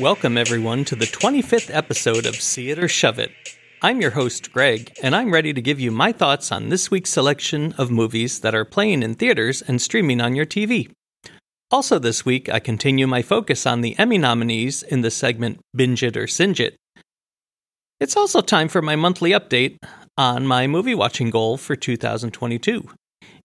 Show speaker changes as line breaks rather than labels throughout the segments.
Welcome, everyone, to the 25th episode of See It or Shove It. I'm your host, Greg, and I'm ready to give you my thoughts on this week's selection of movies that are playing in theaters and streaming on your TV. Also, this week, I continue my focus on the Emmy nominees in the segment Binge It or Singe It. It's also time for my monthly update on my movie watching goal for 2022.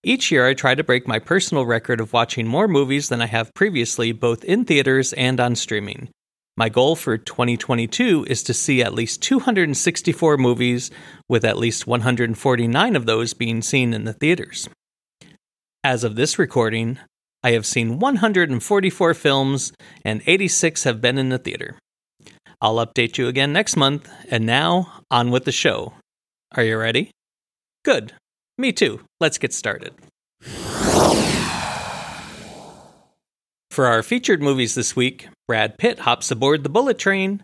Each year, I try to break my personal record of watching more movies than I have previously, both in theaters and on streaming. My goal for 2022 is to see at least 264 movies, with at least 149 of those being seen in the theaters. As of this recording, I have seen 144 films, and 86 have been in the theater. I'll update you again next month, and now, on with the show. Are you ready? Good. Me too. Let's get started. For our featured movies this week, Brad Pitt hops aboard the bullet train,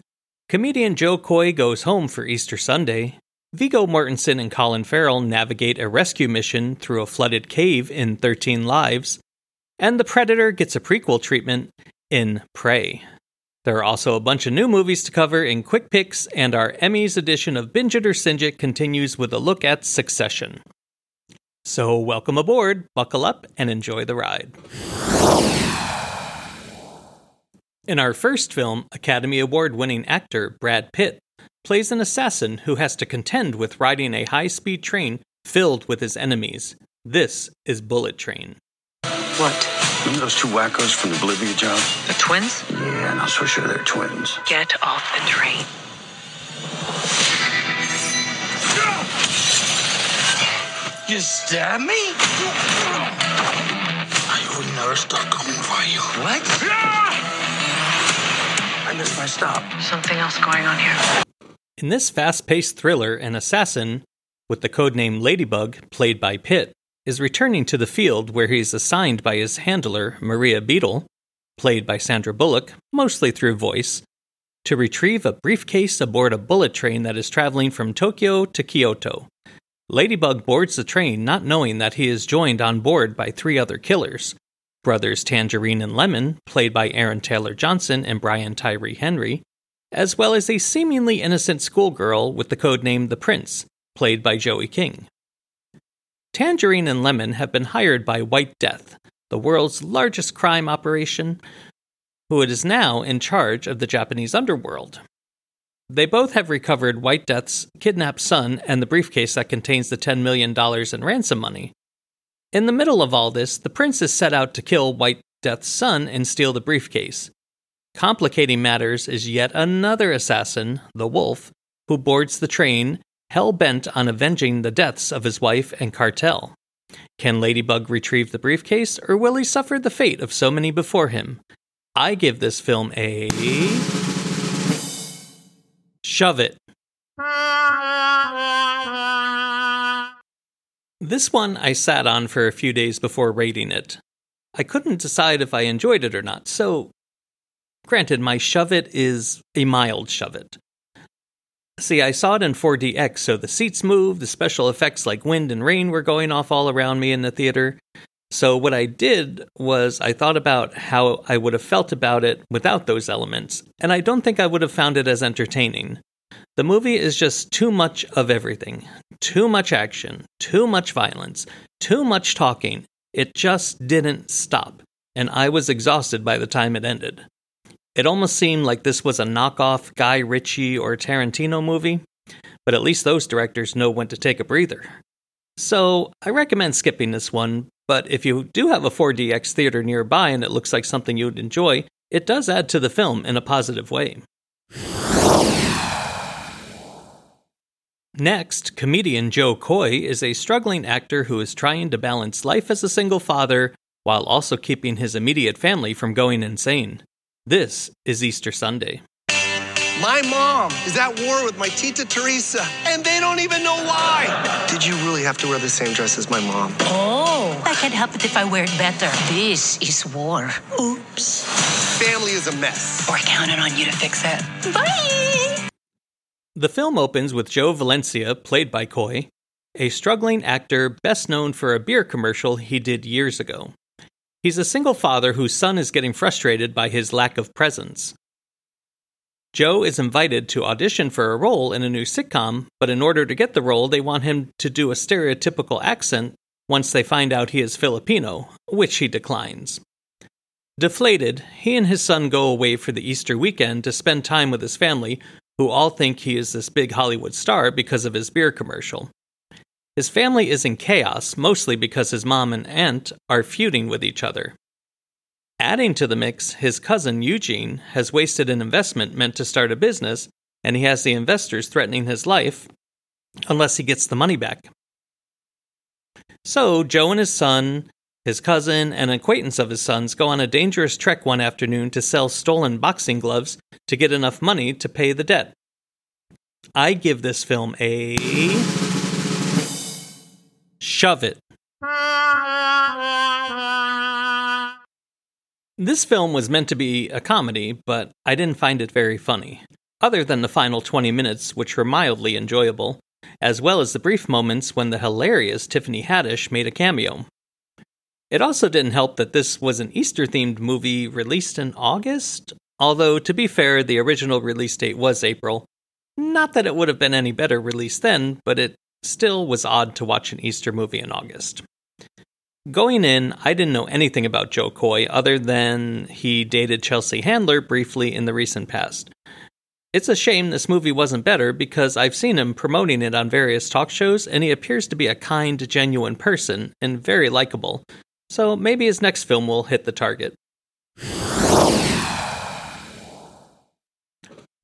comedian Jo Koy goes home for Easter Sunday, Viggo Mortensen and Colin Farrell navigate a rescue mission through a flooded cave in 13 Lives, and The Predator gets a prequel treatment in Prey. There are also a bunch of new movies to cover in Quick Picks, and our Emmys edition of Binge It or Singe It continues with a look at Succession. So, welcome aboard, buckle up, and enjoy the ride. In our first film, Academy Award winning actor Brad Pitt plays an assassin who has to contend with riding a high speed train filled with his enemies. This is Bullet Train.
What?
Remember those two wackos from the Bolivia job?
The twins?
Yeah, not so sure they're twins.
Get off the train.
You stab me? I would never stop coming for you. What? I missed my stop.
Something else going on here.
In this fast paced thriller, an assassin, with the codename Ladybug, played by Pitt, is returning to the field where he is assigned by his handler, Maria Beetle, played by Sandra Bullock, mostly through voice, to retrieve a briefcase aboard a bullet train that is traveling from Tokyo to Kyoto. Ladybug boards the train not knowing that he is joined on board by three other killers brothers Tangerine and Lemon, played by Aaron Taylor Johnson and Brian Tyree Henry, as well as a seemingly innocent schoolgirl with the codename The Prince, played by Joey King. Tangerine and Lemon have been hired by White Death, the world's largest crime operation, who is now in charge of the Japanese underworld. They both have recovered White Death's kidnapped son and the briefcase that contains the $10 million in ransom money. In the middle of all this, the prince is set out to kill White Death's son and steal the briefcase. Complicating matters is yet another assassin, the Wolf, who boards the train, hell bent on avenging the deaths of his wife and cartel. Can Ladybug retrieve the briefcase, or will he suffer the fate of so many before him? I give this film a. Shove it. This one I sat on for a few days before rating it. I couldn't decide if I enjoyed it or not, so. Granted, my shove it is a mild shove it. See, I saw it in 4DX, so the seats moved, the special effects like wind and rain were going off all around me in the theater. So, what I did was I thought about how I would have felt about it without those elements, and I don't think I would have found it as entertaining. The movie is just too much of everything too much action, too much violence, too much talking. It just didn't stop, and I was exhausted by the time it ended. It almost seemed like this was a knockoff Guy Ritchie or Tarantino movie, but at least those directors know when to take a breather. So, I recommend skipping this one, but if you do have a 4DX theater nearby and it looks like something you'd enjoy, it does add to the film in a positive way. Next, comedian Jo Koy is a struggling actor who is trying to balance life as a single father while also keeping his immediate family from going insane. This is Easter Sunday.
My mom is at war with my Tita Teresa, and they don't even know why. Did you really have to wear the same dress as my mom?
Oh, I can't help it if I wear it better. This is war. Oops.
Family is a mess.
We're counting on you to fix it. Bye!
The film opens with Joe Valencia, played by Koy, a struggling actor best known for a beer commercial he did years ago. He's a single father whose son is getting frustrated by his lack of presence. Joe is invited to audition for a role in a new sitcom, but in order to get the role, they want him to do a stereotypical accent once they find out he is Filipino, which he declines. Deflated, he and his son go away for the Easter weekend to spend time with his family, who all think he is this big Hollywood star because of his beer commercial. His family is in chaos, mostly because his mom and aunt are feuding with each other. Adding to the mix, his cousin Eugene has wasted an investment meant to start a business, and he has the investors threatening his life unless he gets the money back. So, Joe and his son, his cousin, and an acquaintance of his son's go on a dangerous trek one afternoon to sell stolen boxing gloves to get enough money to pay the debt. I give this film a. Shove it. This film was meant to be a comedy, but I didn't find it very funny, other than the final 20 minutes, which were mildly enjoyable, as well as the brief moments when the hilarious Tiffany Haddish made a cameo. It also didn't help that this was an Easter themed movie released in August, although, to be fair, the original release date was April. Not that it would have been any better released then, but it still was odd to watch an Easter movie in August. Going in, I didn't know anything about Jo Koy other than he dated Chelsea Handler briefly in the recent past. It's a shame this movie wasn't better because I've seen him promoting it on various talk shows and he appears to be a kind, genuine person and very likable. So maybe his next film will hit the target.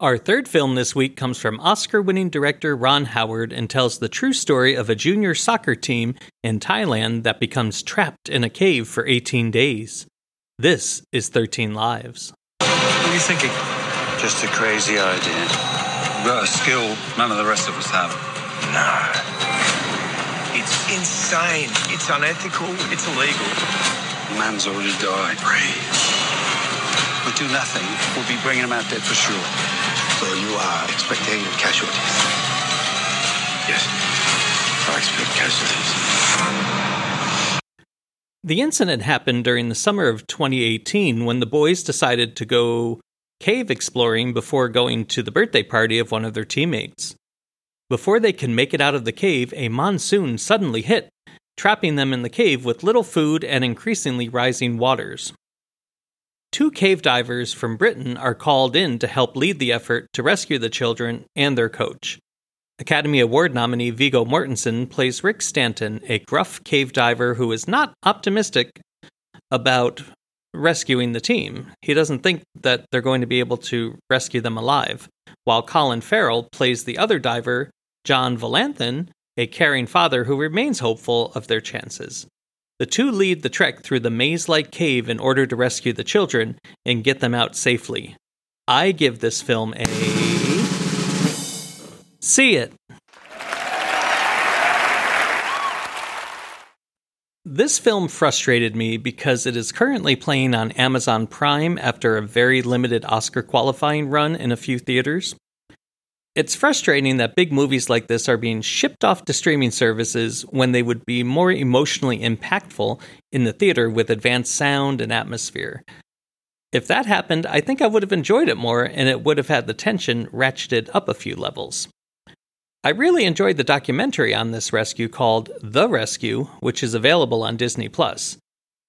Our third film this week comes from Oscar winning director Ron Howard and tells the true story of a junior soccer team in Thailand that becomes trapped in a cave for 18 days. This is 13 Lives.
What are you thinking?
Just a crazy idea.
You've got a skill none of the rest of us have.
Nah. It's insane. It's unethical. It's illegal.
Man's already died.
We do nothing, we'll be bringing him out dead for sure.
So you are expecting casualties?
Yes. I expect casualties.
The incident happened during the summer of 2018 when the boys decided to go cave exploring before going to the birthday party of one of their teammates. Before they can make it out of the cave, a monsoon suddenly hit, trapping them in the cave with little food and increasingly rising waters. Two cave divers from Britain are called in to help lead the effort to rescue the children and their coach. Academy Award nominee Viggo Mortensen plays Rick Stanton, a gruff cave diver who is not optimistic about rescuing the team. He doesn't think that they're going to be able to rescue them alive. While Colin Farrell plays the other diver, John Volanthen, a caring father who remains hopeful of their chances. The two lead the trek through the maze like cave in order to rescue the children and get them out safely. I give this film a. See it. This film frustrated me because it is currently playing on Amazon Prime after a very limited Oscar qualifying run in a few theaters. It's frustrating that big movies like this are being shipped off to streaming services when they would be more emotionally impactful in the theater with advanced sound and atmosphere. If that happened, I think I would have enjoyed it more and it would have had the tension ratcheted up a few levels. I really enjoyed the documentary on this rescue called The Rescue, which is available on Disney Plus.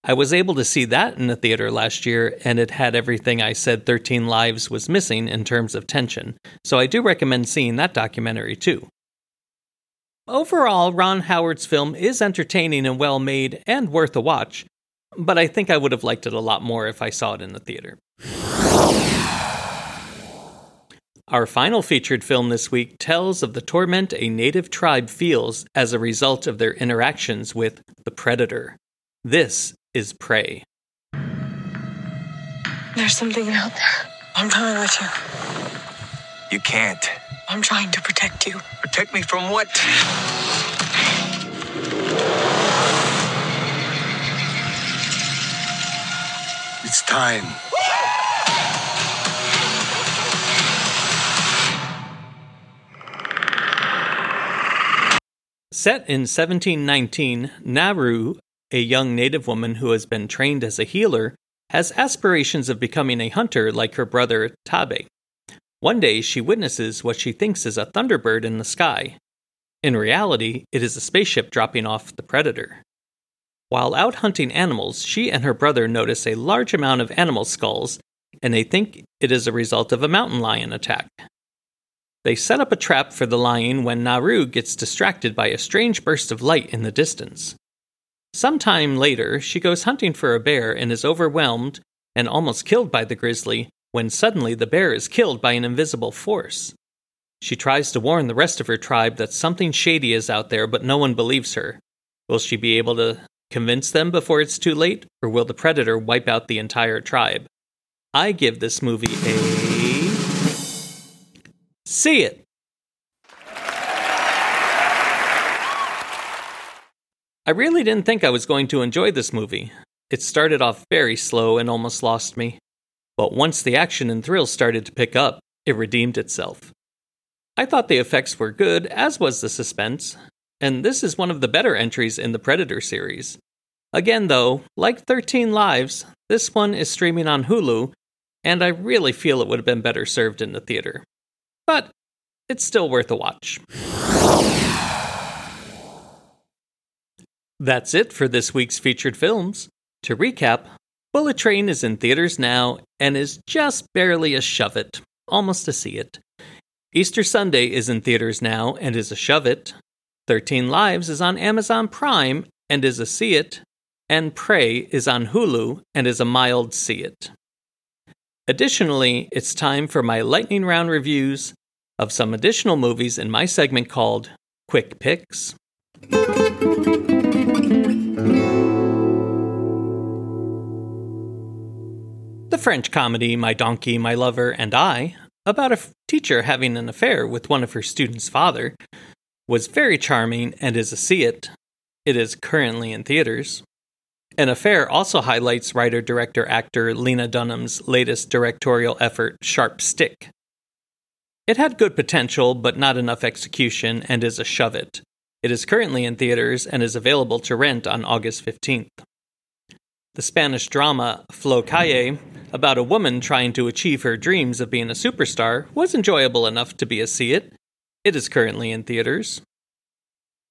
I was able to see that in the theater last year, and it had everything I said 13 Lives was missing in terms of tension, so I do recommend seeing that documentary too. Overall, Ron Howard's film is entertaining and well made and worth a watch, but I think I would have liked it a lot more if I saw it in the theater. Our final featured film this week tells of the torment a native tribe feels as a result of their interactions with the predator. This is Prey.
There's something out there. I'm coming with you.
You can't.
I'm trying to protect you.
Protect me from what? It's time.
Set in 1719, Naru, a young native woman who has been trained as a healer, has aspirations of becoming a hunter like her brother Taabe. One day, she witnesses what she thinks is a thunderbird in the sky. In reality, it is a spaceship dropping off the predator. While out hunting animals, she and her brother notice a large amount of animal skulls, and they think it is a result of a mountain lion attack. They set up a trap for the lion when Naru gets distracted by a strange burst of light in the distance. Sometime later, she goes hunting for a bear and is overwhelmed and almost killed by the grizzly when suddenly the bear is killed by an invisible force. She tries to warn the rest of her tribe that something shady is out there, but no one believes her. Will she be able to convince them before it's too late, or will the predator wipe out the entire tribe? I give this movie a. See it! I really didn't think I was going to enjoy this movie. It started off very slow and almost lost me. But once the action and thrill started to pick up, it redeemed itself. I thought the effects were good, as was the suspense, and this is one of the better entries in the Predator series. Again, though, like 13 Lives, this one is streaming on Hulu, and I really feel it would have been better served in the theater. But it's still worth a watch. That's it for this week's featured films. To recap, Bullet Train is in theaters now and is just barely a shove it, almost a see it. Easter Sunday is in theaters now and is a shove it. 13 Lives is on Amazon Prime and is a see it. And Prey is on Hulu and is a mild see it. Additionally, it's time for my lightning round reviews of some additional movies in my segment called Quick Picks. The French comedy My Donkey, My Lover, and I, about a teacher having an affair with one of her students' father, was very charming and is a see it. It is currently in theaters. An Affair also highlights writer, director, actor Lena Dunham's latest directorial effort, Sharp Stick. It had good potential, but not enough execution, and is a shove it. It is currently in theaters and is available to rent on August 15th. The Spanish drama Flo Calle, about a woman trying to achieve her dreams of being a superstar, was enjoyable enough to be a see it. It is currently in theaters.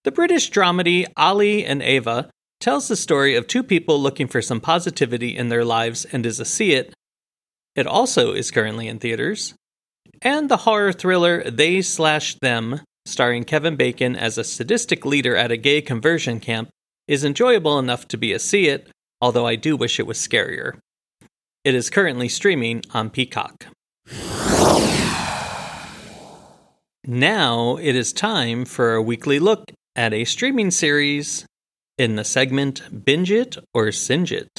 The British dramedy Ali and Ava tells the story of two people looking for some positivity in their lives and is a see it. It also is currently in theaters. And the horror thriller They Slash Them, starring Kevin Bacon as a sadistic leader at a gay conversion camp, is enjoyable enough to be a see it, although I do wish it was scarier. It is currently streaming on Peacock. Now it is time for a weekly look at a streaming series in the segment Binge It or Singe It.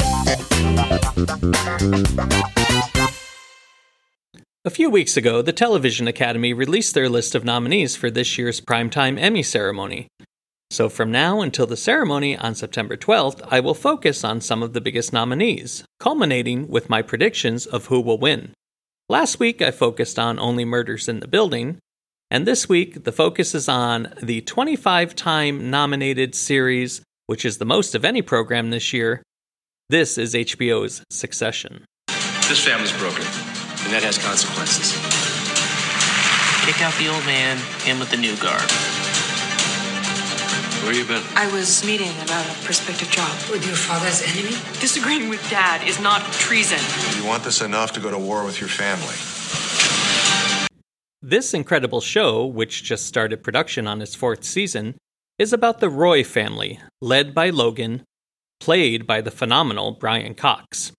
A few weeks ago, the Television Academy released their list of nominees for this year's Primetime Emmy ceremony. So from now until the ceremony on September 12th, I will focus on some of the biggest nominees, culminating with my predictions of who will win. Last week, I focused on Only Murders in the Building, and this week, the focus is on the 25 time nominated series, which is the most of any program this year. This is HBO's Succession.
This family's broken, and that has consequences.
Kick out the old man, in with the new guard.
Where you been?
I was meeting about a prospective job.
With your father's enemy?
Disagreeing with dad is not treason.
You want this enough to go to war with your family.
This incredible show, which just started production on its fourth season, is about the Roy family, led by Logan, played by the phenomenal Brian Cox.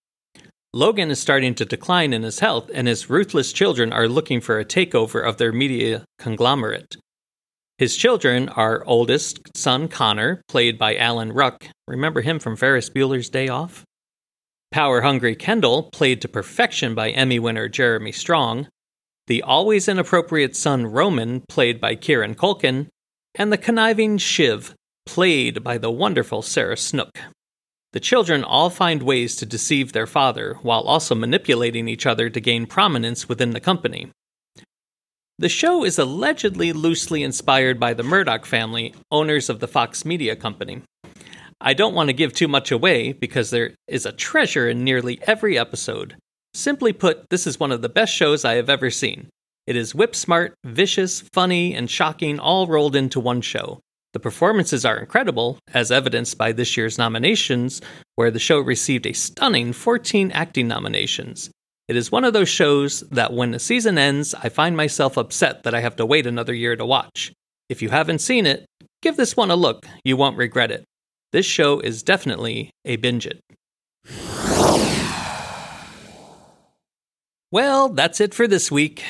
Logan is starting to decline in his health, and his ruthless children are looking for a takeover of their media conglomerate. His children are oldest son Connor, played by Alan Ruck. Remember him from Ferris Bueller's Day Off? Power hungry Kendall, played to perfection by Emmy winner Jeremy Strong. The always inappropriate son Roman, played by Kieran Culkin. And the conniving Shiv, played by the wonderful Sarah Snook. The children all find ways to deceive their father while also manipulating each other to gain prominence within the company. The show is allegedly loosely inspired by the Murdoch family, owners of the Fox Media Company. I don't want to give too much away because there is a treasure in nearly every episode. Simply put, this is one of the best shows I have ever seen. It is whip smart, vicious, funny, and shocking all rolled into one show. The performances are incredible, as evidenced by this year's nominations, where the show received a stunning 14 acting nominations. It is one of those shows that when the season ends, I find myself upset that I have to wait another year to watch. If you haven't seen it, give this one a look. You won't regret it. This show is definitely a binge it. Well, that's it for this week.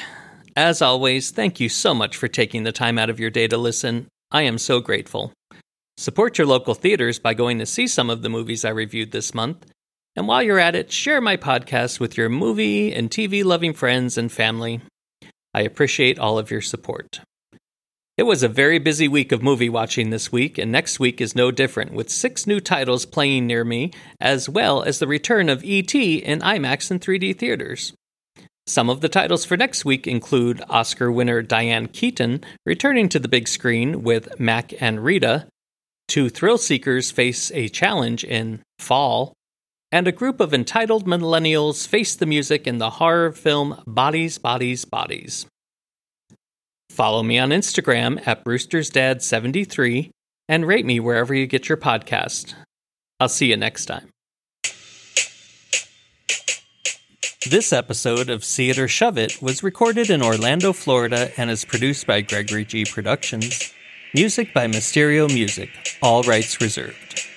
As always, thank you so much for taking the time out of your day to listen. I am so grateful. Support your local theaters by going to see some of the movies I reviewed this month. And while you're at it, share my podcast with your movie and TV loving friends and family. I appreciate all of your support. It was a very busy week of movie watching this week, and next week is no different, with six new titles playing near me, as well as the return of E.T. in IMAX and 3D theaters. Some of the titles for next week include Oscar winner Diane Keaton returning to the big screen with Mac and Rita, two thrill seekers face a challenge in Fall, and a group of entitled millennials face the music in the horror film Bodies, Bodies, Bodies. Follow me on Instagram at Brewster'sDad73 and rate me wherever you get your podcast. I'll see you next time. This episode of or Shove It was recorded in Orlando, Florida, and is produced by Gregory G. Productions. Music by Mysterio Music, all rights reserved.